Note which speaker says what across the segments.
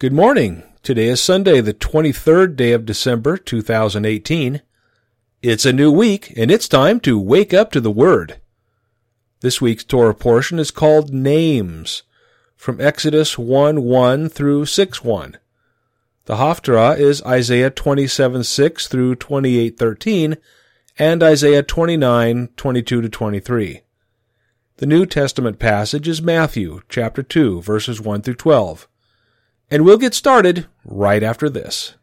Speaker 1: Good morning. Today is Sunday, the 23rd day of December, 2018. It's a new week, and it's time to wake up to the Word. This week's Torah portion is called Names, from Exodus 1 1 through 6 1. The Haftarah is Isaiah 27 6 through 28 13, and Isaiah 29 22 to 23. The New Testament passage is Matthew chapter 2 verses 1 through 12. And we'll get started right after this.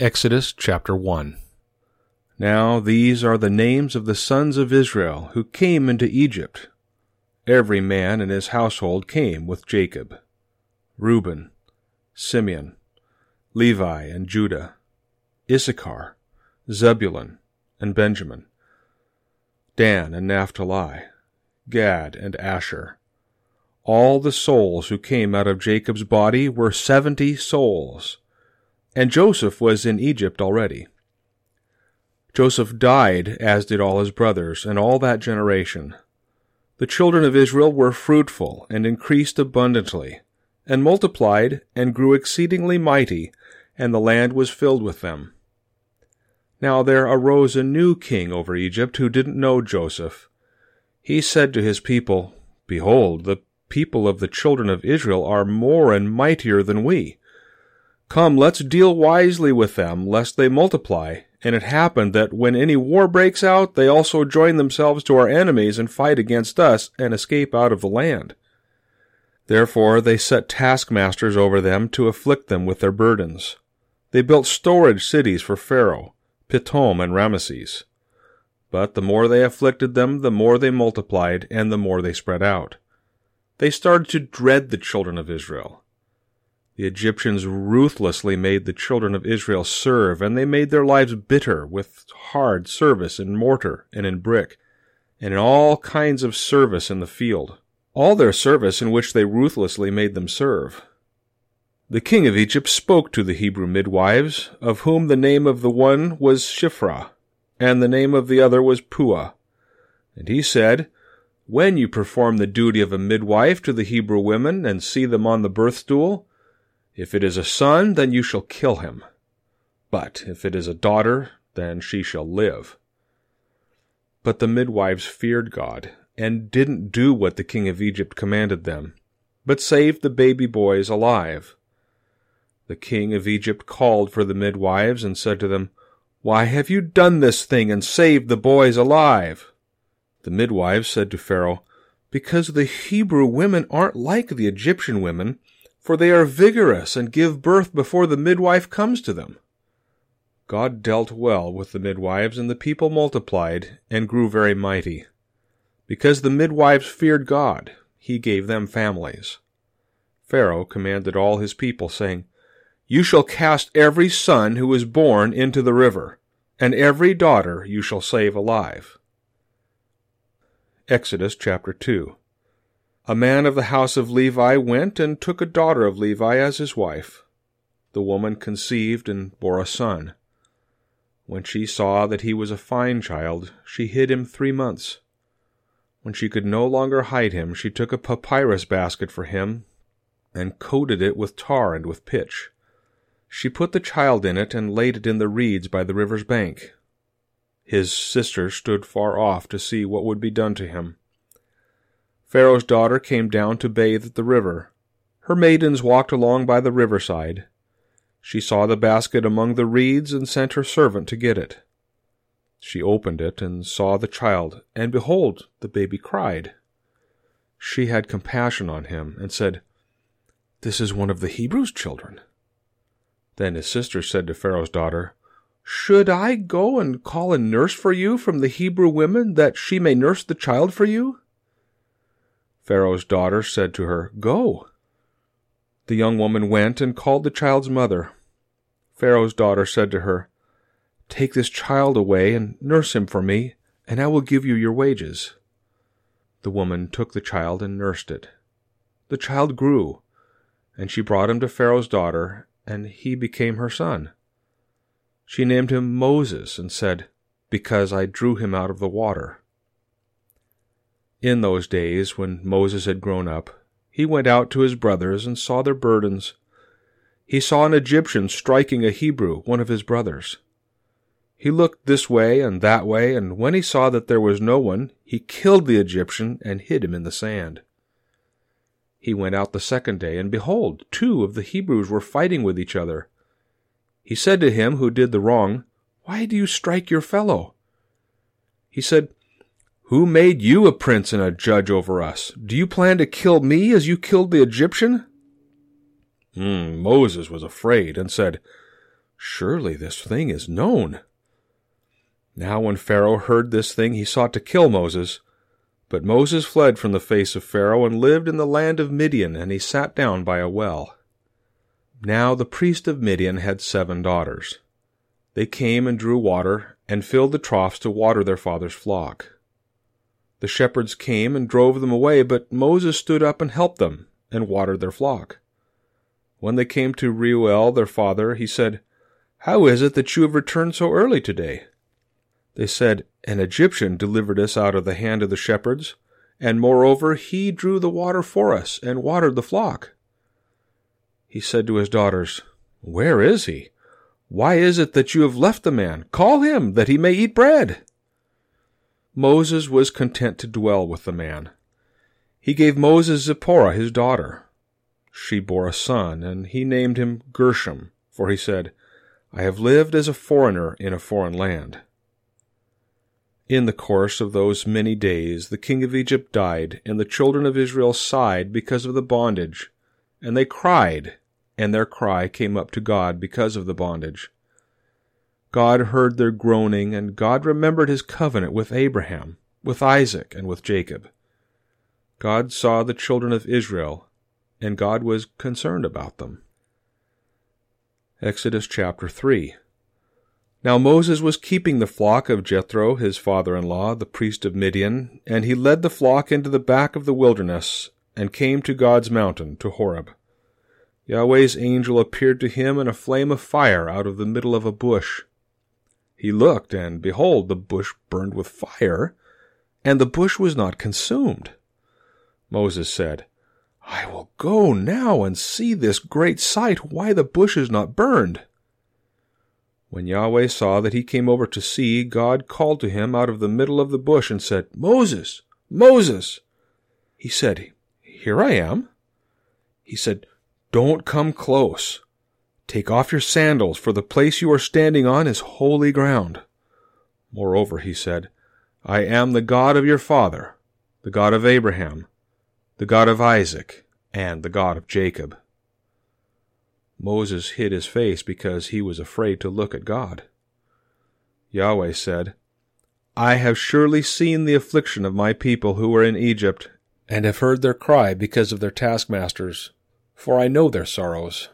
Speaker 1: Exodus chapter 1 Now these are the names of the sons of Israel who came into Egypt. Every man in his household came with Jacob Reuben, Simeon, Levi and Judah, Issachar, Zebulun and Benjamin, Dan and Naphtali, Gad and Asher. All the souls who came out of Jacob's body were seventy souls and Joseph was in Egypt already. Joseph died, as did all his brothers, and all that generation. The children of Israel were fruitful, and increased abundantly, and multiplied, and grew exceedingly mighty, and the land was filled with them. Now there arose a new king over Egypt who didn't know Joseph. He said to his people, Behold, the people of the children of Israel are more and mightier than we. Come, let's deal wisely with them, lest they multiply. And it happened that when any war breaks out, they also join themselves to our enemies and fight against us and escape out of the land. Therefore they set taskmasters over them to afflict them with their burdens. They built storage cities for Pharaoh, Pithom and Ramesses. But the more they afflicted them, the more they multiplied, and the more they spread out. They started to dread the children of Israel the Egyptians ruthlessly made the children of Israel serve, and they made their lives bitter with hard service in mortar and in brick, and in all kinds of service in the field, all their service in which they ruthlessly made them serve. The king of Egypt spoke to the Hebrew midwives, of whom the name of the one was Shiphrah, and the name of the other was Puah. And he said, When you perform the duty of a midwife to the Hebrew women, and see them on the birth stool, if it is a son, then you shall kill him. But if it is a daughter, then she shall live. But the midwives feared God, and didn't do what the king of Egypt commanded them, but saved the baby boys alive. The king of Egypt called for the midwives and said to them, Why have you done this thing and saved the boys alive? The midwives said to Pharaoh, Because the Hebrew women aren't like the Egyptian women, for they are vigorous and give birth before the midwife comes to them. God dealt well with the midwives, and the people multiplied and grew very mighty. Because the midwives feared God, he gave them families. Pharaoh commanded all his people, saying, You shall cast every son who is born into the river, and every daughter you shall save alive. Exodus chapter 2 a man of the house of Levi went and took a daughter of Levi as his wife. The woman conceived and bore a son. When she saw that he was a fine child, she hid him three months. When she could no longer hide him, she took a papyrus basket for him and coated it with tar and with pitch. She put the child in it and laid it in the reeds by the river's bank. His sister stood far off to see what would be done to him. Pharaoh's daughter came down to bathe at the river. Her maidens walked along by the riverside. She saw the basket among the reeds and sent her servant to get it. She opened it and saw the child, and behold, the baby cried. She had compassion on him and said, This is one of the Hebrews' children. Then his sister said to Pharaoh's daughter, Should I go and call a nurse for you from the Hebrew women, that she may nurse the child for you? Pharaoh's daughter said to her, Go. The young woman went and called the child's mother. Pharaoh's daughter said to her, Take this child away and nurse him for me, and I will give you your wages. The woman took the child and nursed it. The child grew, and she brought him to Pharaoh's daughter, and he became her son. She named him Moses and said, Because I drew him out of the water. In those days, when Moses had grown up, he went out to his brothers and saw their burdens. He saw an Egyptian striking a Hebrew, one of his brothers. He looked this way and that way, and when he saw that there was no one, he killed the Egyptian and hid him in the sand. He went out the second day, and behold, two of the Hebrews were fighting with each other. He said to him who did the wrong, Why do you strike your fellow? He said, Who made you a prince and a judge over us? Do you plan to kill me as you killed the Egyptian? Mm, Moses was afraid and said, Surely this thing is known. Now when Pharaoh heard this thing, he sought to kill Moses. But Moses fled from the face of Pharaoh and lived in the land of Midian, and he sat down by a well. Now the priest of Midian had seven daughters. They came and drew water, and filled the troughs to water their father's flock. The shepherds came and drove them away, but Moses stood up and helped them, and watered their flock. When they came to Reuel their father, he said, How is it that you have returned so early today? They said, An Egyptian delivered us out of the hand of the shepherds, and moreover he drew the water for us and watered the flock. He said to his daughters, Where is he? Why is it that you have left the man? Call him, that he may eat bread. Moses was content to dwell with the man. He gave Moses Zipporah his daughter. She bore a son, and he named him Gershom, for he said, I have lived as a foreigner in a foreign land. In the course of those many days the king of Egypt died, and the children of Israel sighed because of the bondage, and they cried, and their cry came up to God because of the bondage. God heard their groaning, and God remembered his covenant with Abraham, with Isaac, and with Jacob. God saw the children of Israel, and God was concerned about them. Exodus chapter 3 now Moses was keeping the flock of Jethro, his father in law, the priest of Midian, and he led the flock into the back of the wilderness, and came to God's mountain, to Horeb. Yahweh's angel appeared to him in a flame of fire out of the middle of a bush. He looked, and behold, the bush burned with fire, and the bush was not consumed. Moses said, I will go now and see this great sight, why the bush is not burned. When Yahweh saw that he came over to see, God called to him out of the middle of the bush and said, Moses, Moses. He said, Here I am. He said, Don't come close. Take off your sandals, for the place you are standing on is holy ground. Moreover, he said, I am the God of your father, the God of Abraham, the God of Isaac, and the God of Jacob. Moses hid his face because he was afraid to look at God. Yahweh said, I have surely seen the affliction of my people who are in Egypt, and have heard their cry because of their taskmasters, for I know their sorrows.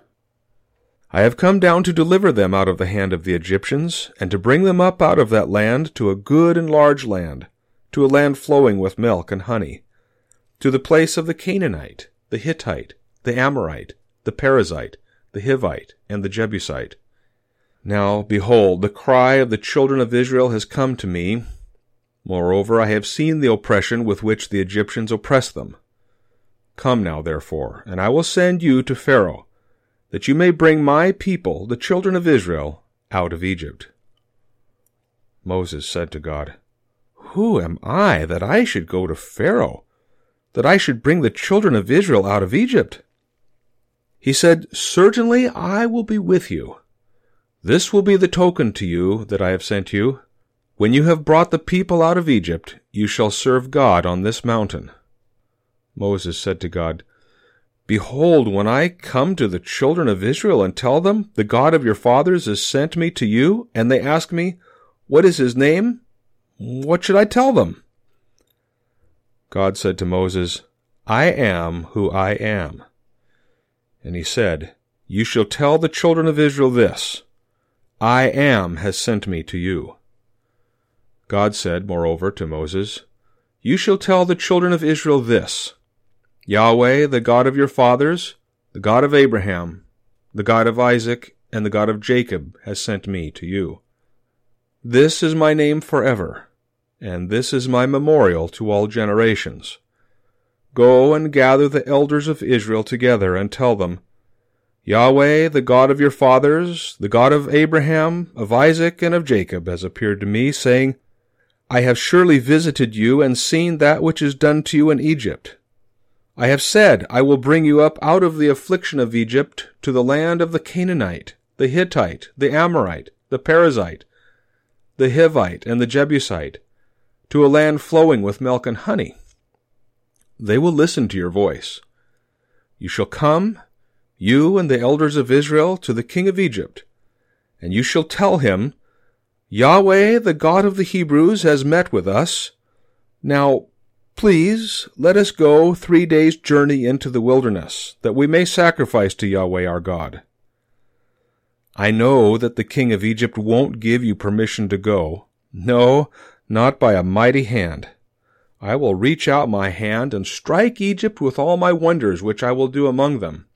Speaker 1: I have come down to deliver them out of the hand of the Egyptians, and to bring them up out of that land to a good and large land, to a land flowing with milk and honey, to the place of the Canaanite, the Hittite, the Amorite, the Perizzite, the Hivite, and the Jebusite. Now, behold, the cry of the children of Israel has come to me. Moreover, I have seen the oppression with which the Egyptians oppress them. Come now, therefore, and I will send you to Pharaoh, that you may bring my people, the children of Israel, out of Egypt. Moses said to God, Who am I that I should go to Pharaoh, that I should bring the children of Israel out of Egypt? He said, Certainly I will be with you. This will be the token to you that I have sent you. When you have brought the people out of Egypt, you shall serve God on this mountain. Moses said to God, Behold, when I come to the children of Israel and tell them, The God of your fathers has sent me to you, and they ask me, What is his name? What should I tell them? God said to Moses, I am who I am. And he said, You shall tell the children of Israel this I am has sent me to you. God said, moreover, to Moses, You shall tell the children of Israel this Yahweh, the God of your fathers, the God of Abraham, the God of Isaac, and the God of Jacob, has sent me to you. This is my name forever, and this is my memorial to all generations. Go and gather the elders of Israel together, and tell them, Yahweh, the God of your fathers, the God of Abraham, of Isaac, and of Jacob, has appeared to me, saying, I have surely visited you and seen that which is done to you in Egypt. I have said, I will bring you up out of the affliction of Egypt to the land of the Canaanite, the Hittite, the Amorite, the Perizzite, the Hivite, and the Jebusite, to a land flowing with milk and honey. They will listen to your voice. You shall come you and the elders of Israel, to the king of Egypt. And you shall tell him, Yahweh, the God of the Hebrews, has met with us. Now, please, let us go three days' journey into the wilderness, that we may sacrifice to Yahweh our God. I know that the king of Egypt won't give you permission to go. No, not by a mighty hand. I will reach out my hand and strike Egypt with all my wonders which I will do among them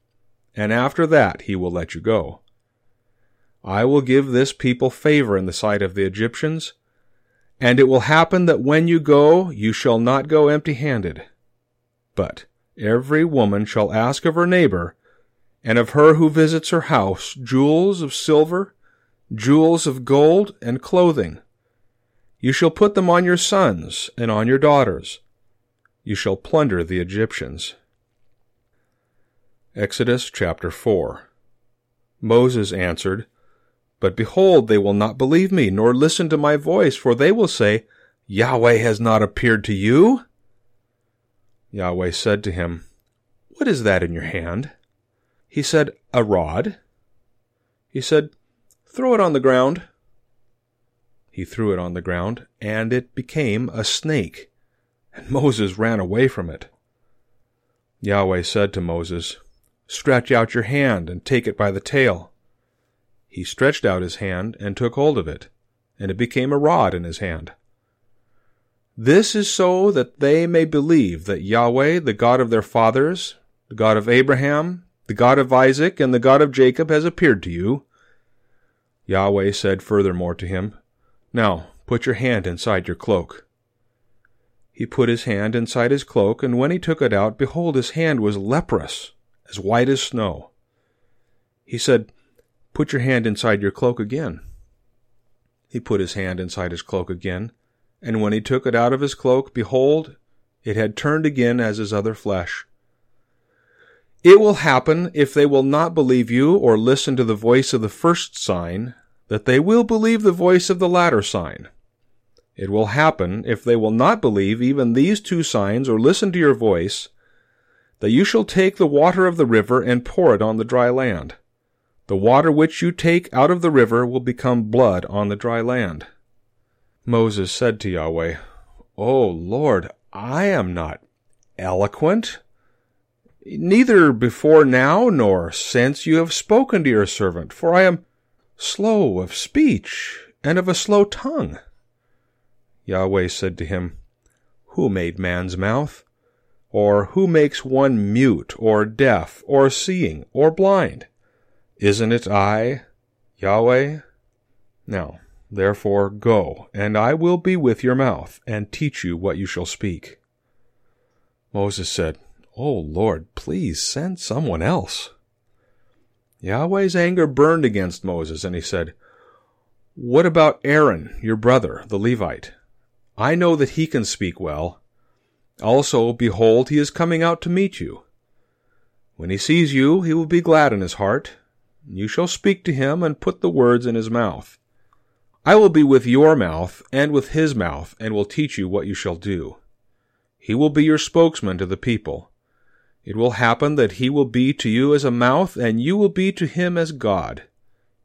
Speaker 1: and after that he will let you go. I will give this people favor in the sight of the Egyptians, and it will happen that when you go, you shall not go empty handed. But every woman shall ask of her neighbor, and of her who visits her house, jewels of silver, jewels of gold, and clothing. You shall put them on your sons and on your daughters. You shall plunder the Egyptians. Exodus chapter 4 Moses answered, But behold, they will not believe me, nor listen to my voice, for they will say, Yahweh has not appeared to you. Yahweh said to him, What is that in your hand? He said, A rod. He said, Throw it on the ground. He threw it on the ground, and it became a snake, and Moses ran away from it. Yahweh said to Moses, Stretch out your hand and take it by the tail. He stretched out his hand and took hold of it, and it became a rod in his hand. This is so that they may believe that Yahweh, the God of their fathers, the God of Abraham, the God of Isaac, and the God of Jacob, has appeared to you. Yahweh said furthermore to him, Now put your hand inside your cloak. He put his hand inside his cloak, and when he took it out, behold, his hand was leprous as white as snow. He said, Put your hand inside your cloak again. He put his hand inside his cloak again, and when he took it out of his cloak, behold, it had turned again as his other flesh. It will happen, if they will not believe you or listen to the voice of the first sign, that they will believe the voice of the latter sign. It will happen, if they will not believe even these two signs or listen to your voice, that you shall take the water of the river and pour it on the dry land. The water which you take out of the river will become blood on the dry land. Moses said to Yahweh, O Lord, I am not eloquent, neither before now nor since you have spoken to your servant, for I am slow of speech and of a slow tongue. Yahweh said to him, Who made man's mouth? Or who makes one mute, or deaf, or seeing, or blind? Isn't it I, Yahweh? Now, therefore, go, and I will be with your mouth, and teach you what you shall speak. Moses said, O Lord, please send someone else. Yahweh's anger burned against Moses, and he said, What about Aaron, your brother, the Levite? I know that he can speak well. Also, behold, he is coming out to meet you. When he sees you, he will be glad in his heart. You shall speak to him and put the words in his mouth. I will be with your mouth and with his mouth, and will teach you what you shall do. He will be your spokesman to the people. It will happen that he will be to you as a mouth, and you will be to him as God.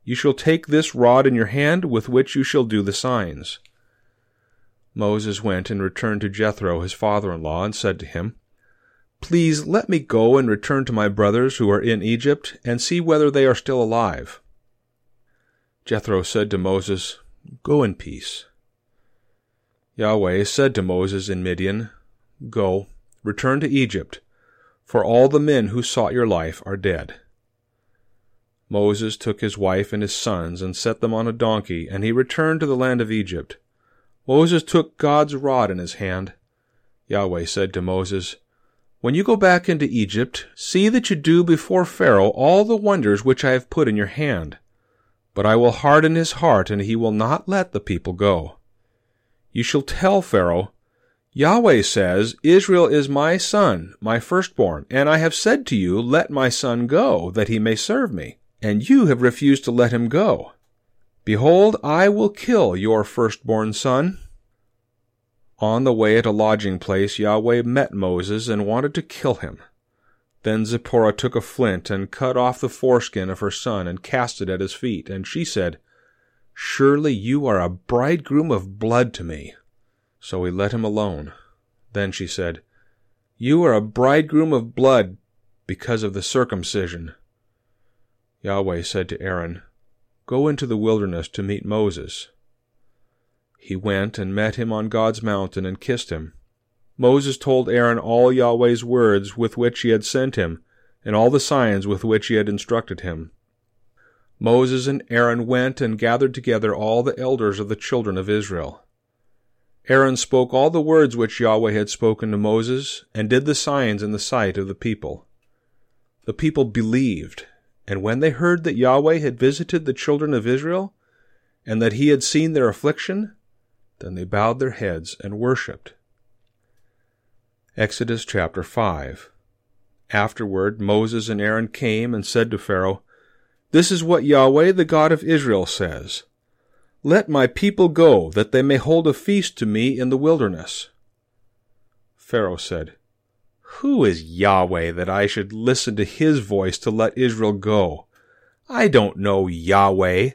Speaker 1: You shall take this rod in your hand with which you shall do the signs. Moses went and returned to Jethro his father in law, and said to him, Please let me go and return to my brothers who are in Egypt and see whether they are still alive. Jethro said to Moses, Go in peace. Yahweh said to Moses in Midian, Go, return to Egypt, for all the men who sought your life are dead. Moses took his wife and his sons and set them on a donkey, and he returned to the land of Egypt. Moses took God's rod in his hand. Yahweh said to Moses, When you go back into Egypt, see that you do before Pharaoh all the wonders which I have put in your hand. But I will harden his heart, and he will not let the people go. You shall tell Pharaoh, Yahweh says, Israel is my son, my firstborn, and I have said to you, Let my son go, that he may serve me and you have refused to let him go. Behold, I will kill your firstborn son. On the way at a lodging place, Yahweh met Moses and wanted to kill him. Then Zipporah took a flint and cut off the foreskin of her son and cast it at his feet. And she said, Surely you are a bridegroom of blood to me. So he let him alone. Then she said, You are a bridegroom of blood because of the circumcision. Yahweh said to Aaron, Go into the wilderness to meet Moses. He went and met him on God's mountain and kissed him. Moses told Aaron all Yahweh's words with which he had sent him, and all the signs with which he had instructed him. Moses and Aaron went and gathered together all the elders of the children of Israel. Aaron spoke all the words which Yahweh had spoken to Moses, and did the signs in the sight of the people. The people believed and when they heard that Yahweh had visited the children of Israel, and that he had seen their affliction, then they bowed their heads and worshipped. Exodus chapter 5 Afterward Moses and Aaron came and said to Pharaoh, This is what Yahweh the God of Israel says. Let my people go, that they may hold a feast to me in the wilderness. Pharaoh said, who is Yahweh that I should listen to his voice to let Israel go? I don't know Yahweh,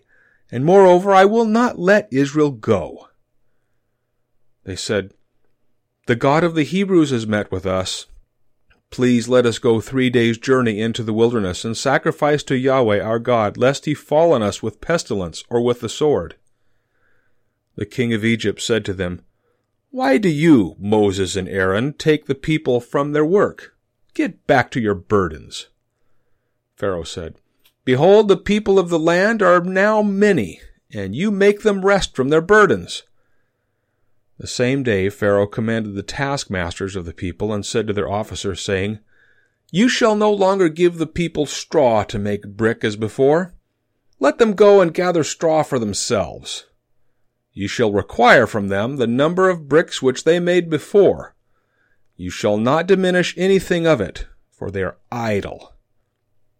Speaker 1: and moreover I will not let Israel go. They said, The God of the Hebrews has met with us. Please let us go three days' journey into the wilderness and sacrifice to Yahweh our God, lest he fall on us with pestilence or with the sword. The king of Egypt said to them, why do you, Moses and Aaron, take the people from their work? Get back to your burdens. Pharaoh said, Behold, the people of the land are now many, and you make them rest from their burdens. The same day Pharaoh commanded the taskmasters of the people and said to their officers, saying, You shall no longer give the people straw to make brick as before. Let them go and gather straw for themselves. You shall require from them the number of bricks which they made before. You shall not diminish anything of it, for they are idle.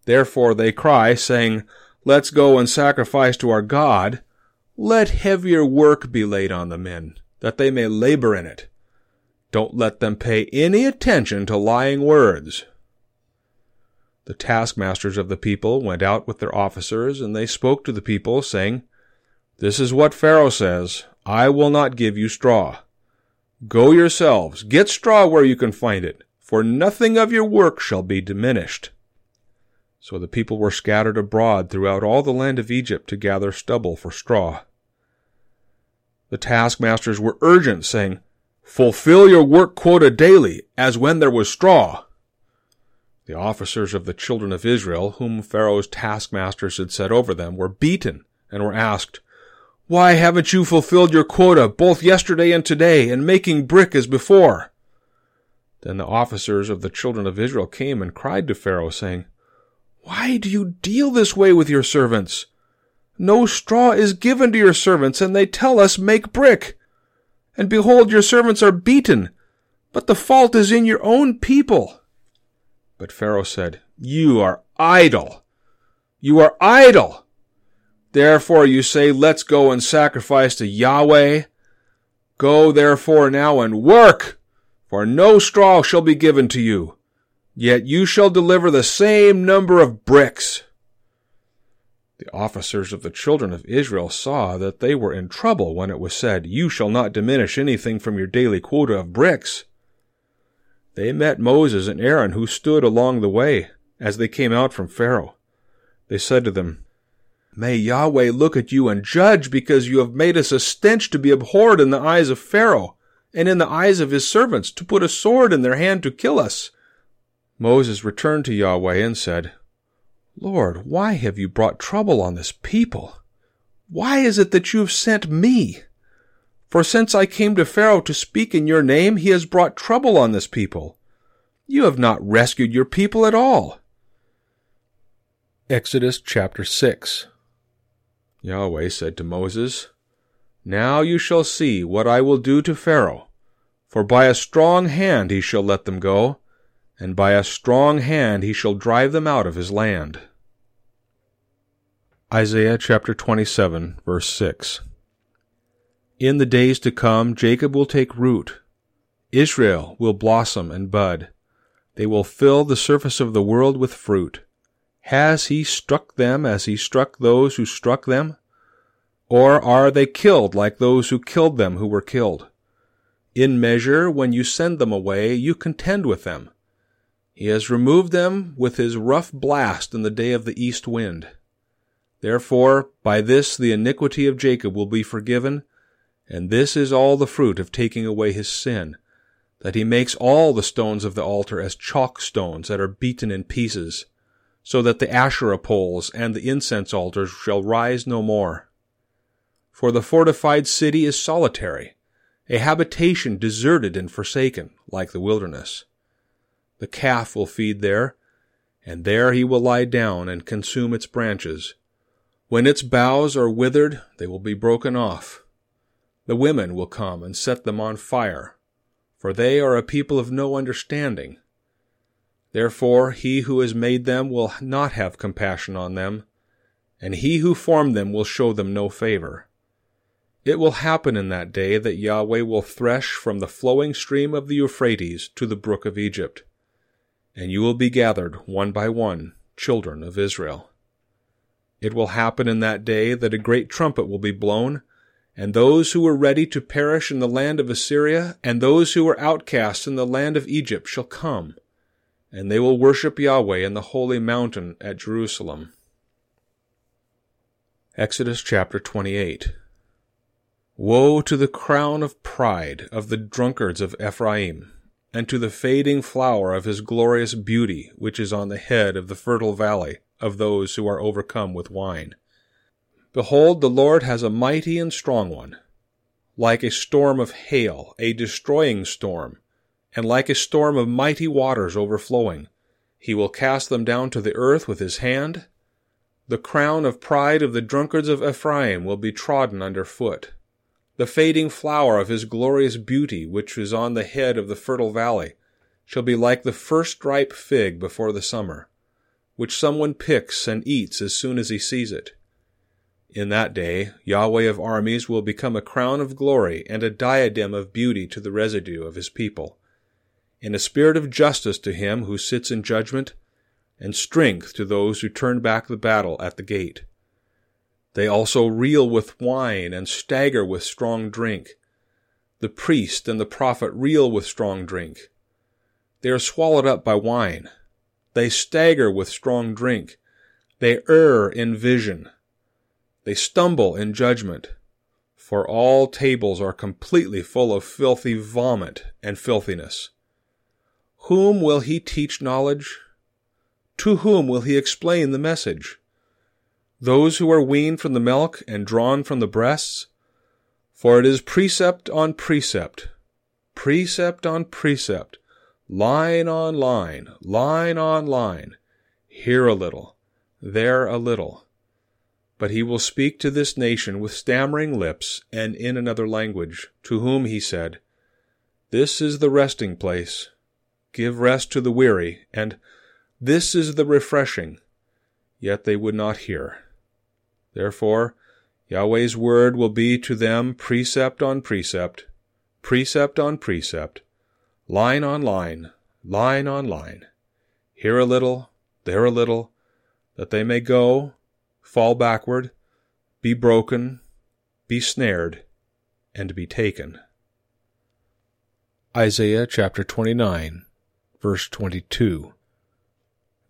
Speaker 1: Therefore they cry, saying, Let's go and sacrifice to our God. Let heavier work be laid on the men, that they may labor in it. Don't let them pay any attention to lying words. The taskmasters of the people went out with their officers, and they spoke to the people, saying, this is what Pharaoh says I will not give you straw. Go yourselves, get straw where you can find it, for nothing of your work shall be diminished. So the people were scattered abroad throughout all the land of Egypt to gather stubble for straw. The taskmasters were urgent, saying, Fulfill your work quota daily, as when there was straw. The officers of the children of Israel, whom Pharaoh's taskmasters had set over them, were beaten and were asked, why haven't you fulfilled your quota both yesterday and today, and making brick as before? Then the officers of the children of Israel came and cried to Pharaoh, saying, Why do you deal this way with your servants? No straw is given to your servants, and they tell us, Make brick. And behold, your servants are beaten, but the fault is in your own people. But Pharaoh said, You are idle. You are idle. Therefore you say, Let's go and sacrifice to Yahweh. Go therefore now and work, for no straw shall be given to you. Yet you shall deliver the same number of bricks. The officers of the children of Israel saw that they were in trouble when it was said, You shall not diminish anything from your daily quota of bricks. They met Moses and Aaron, who stood along the way as they came out from Pharaoh. They said to them, May Yahweh look at you and judge, because you have made us a stench to be abhorred in the eyes of Pharaoh, and in the eyes of his servants, to put a sword in their hand to kill us. Moses returned to Yahweh and said, Lord, why have you brought trouble on this people? Why is it that you have sent me? For since I came to Pharaoh to speak in your name, he has brought trouble on this people. You have not rescued your people at all. Exodus chapter 6 Yahweh said to Moses, Now you shall see what I will do to Pharaoh, for by a strong hand he shall let them go, and by a strong hand he shall drive them out of his land. Isaiah chapter 27, verse 6 in the days to come, Jacob will take root. Israel will blossom and bud. They will fill the surface of the world with fruit. Has he struck them as he struck those who struck them? Or are they killed like those who killed them who were killed? In measure, when you send them away, you contend with them. He has removed them with his rough blast in the day of the east wind. Therefore, by this the iniquity of Jacob will be forgiven, and this is all the fruit of taking away his sin, that he makes all the stones of the altar as chalk stones that are beaten in pieces, so that the Asherah poles and the incense altars shall rise no more. For the fortified city is solitary, a habitation deserted and forsaken, like the wilderness. The calf will feed there, and there he will lie down and consume its branches. When its boughs are withered, they will be broken off the women will come and set them on fire, for they are a people of no understanding. Therefore he who has made them will not have compassion on them, and he who formed them will show them no favor. It will happen in that day that Yahweh will thresh from the flowing stream of the Euphrates to the brook of Egypt, and you will be gathered one by one, children of Israel. It will happen in that day that a great trumpet will be blown, and those who were ready to perish in the land of Assyria, and those who were outcasts in the land of Egypt shall come, and they will worship Yahweh in the holy mountain at Jerusalem. Exodus chapter 28 Woe to the crown of pride of the drunkards of Ephraim, and to the fading flower of his glorious beauty which is on the head of the fertile valley of those who are overcome with wine. Behold, the Lord has a mighty and strong one, like a storm of hail, a destroying storm, and like a storm of mighty waters overflowing. He will cast them down to the earth with his hand. The crown of pride of the drunkards of Ephraim will be trodden under foot. The fading flower of his glorious beauty, which is on the head of the fertile valley, shall be like the first ripe fig before the summer, which someone picks and eats as soon as he sees it. In that day, Yahweh of armies will become a crown of glory and a diadem of beauty to the residue of his people, and a spirit of justice to him who sits in judgment, and strength to those who turn back the battle at the gate. They also reel with wine and stagger with strong drink. The priest and the prophet reel with strong drink. They are swallowed up by wine. They stagger with strong drink. They err in vision. They stumble in judgment, for all tables are completely full of filthy vomit and filthiness. Whom will he teach knowledge? To whom will he explain the message? Those who are weaned from the milk and drawn from the breasts? For it is precept on precept, precept on precept, line on line, line on line, here a little, there a little but he will speak to this nation with stammering lips and in another language, to whom he said, This is the resting place. Give rest to the weary, and this is the refreshing. Yet they would not hear. Therefore, Yahweh's word will be to them precept on precept, precept on precept, line on line, line on line, here a little, there a little, that they may go fall backward, be broken, be snared, and be taken. Isaiah chapter 29 Verse 22.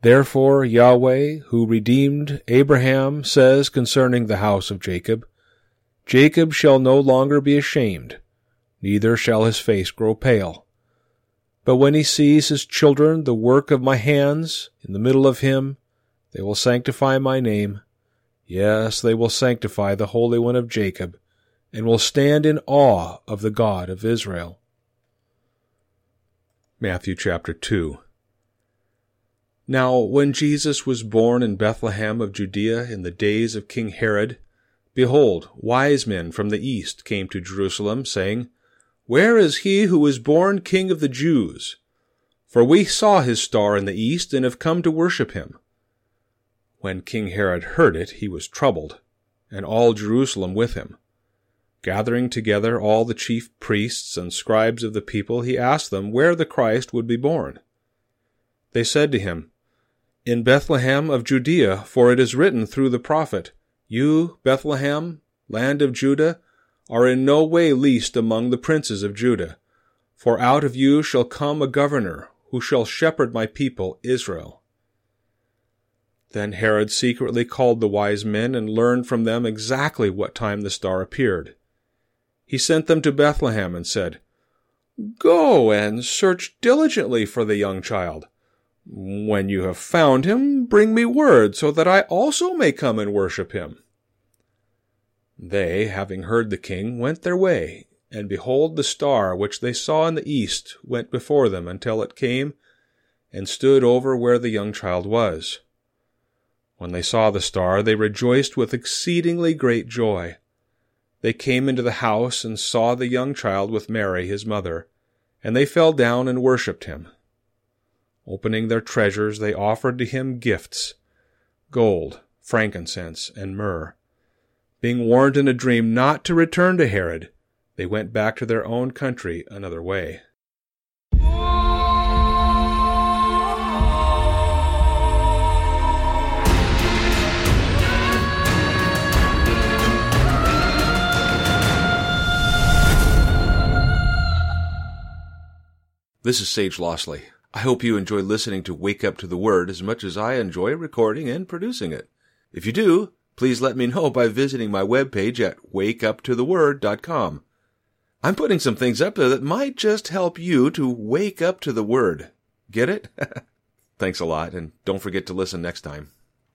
Speaker 1: Therefore Yahweh, who redeemed Abraham, says concerning the house of Jacob, Jacob shall no longer be ashamed, neither shall his face grow pale. But when he sees his children, the work of my hands, in the middle of him, they will sanctify my name. Yes, they will sanctify the Holy One of Jacob, and will stand in awe of the God of Israel. Matthew chapter 2 Now when Jesus was born in Bethlehem of Judea in the days of King Herod, behold, wise men from the east came to Jerusalem, saying, Where is he who was born King of the Jews? For we saw his star in the east, and have come to worship him. When King Herod heard it, he was troubled, and all Jerusalem with him. Gathering together all the chief priests and scribes of the people, he asked them where the Christ would be born. They said to him, In Bethlehem of Judea, for it is written through the prophet, You, Bethlehem, land of Judah, are in no way least among the princes of Judah, for out of you shall come a governor, who shall shepherd my people Israel. Then Herod secretly called the wise men and learned from them exactly what time the star appeared he sent them to Bethlehem and said, Go and search diligently for the young child. When you have found him, bring me word, so that I also may come and worship him. They, having heard the king, went their way, and behold, the star which they saw in the east went before them until it came and stood over where the young child was. When they saw the star, they rejoiced with exceedingly great joy. They came into the house and saw the young child with Mary his mother, and they fell down and worshipped him. Opening their treasures, they offered to him gifts gold, frankincense, and myrrh. Being warned in a dream not to return to Herod, they went back to their own country another way. This is Sage Lossley. I hope you enjoy listening to Wake Up to the Word as much as I enjoy recording and producing it. If you do, please let me know by visiting my webpage at wakeuptotheword.com. I'm putting some things up there that might just help you to wake up to the Word. Get it? Thanks a lot, and don't forget to listen next time.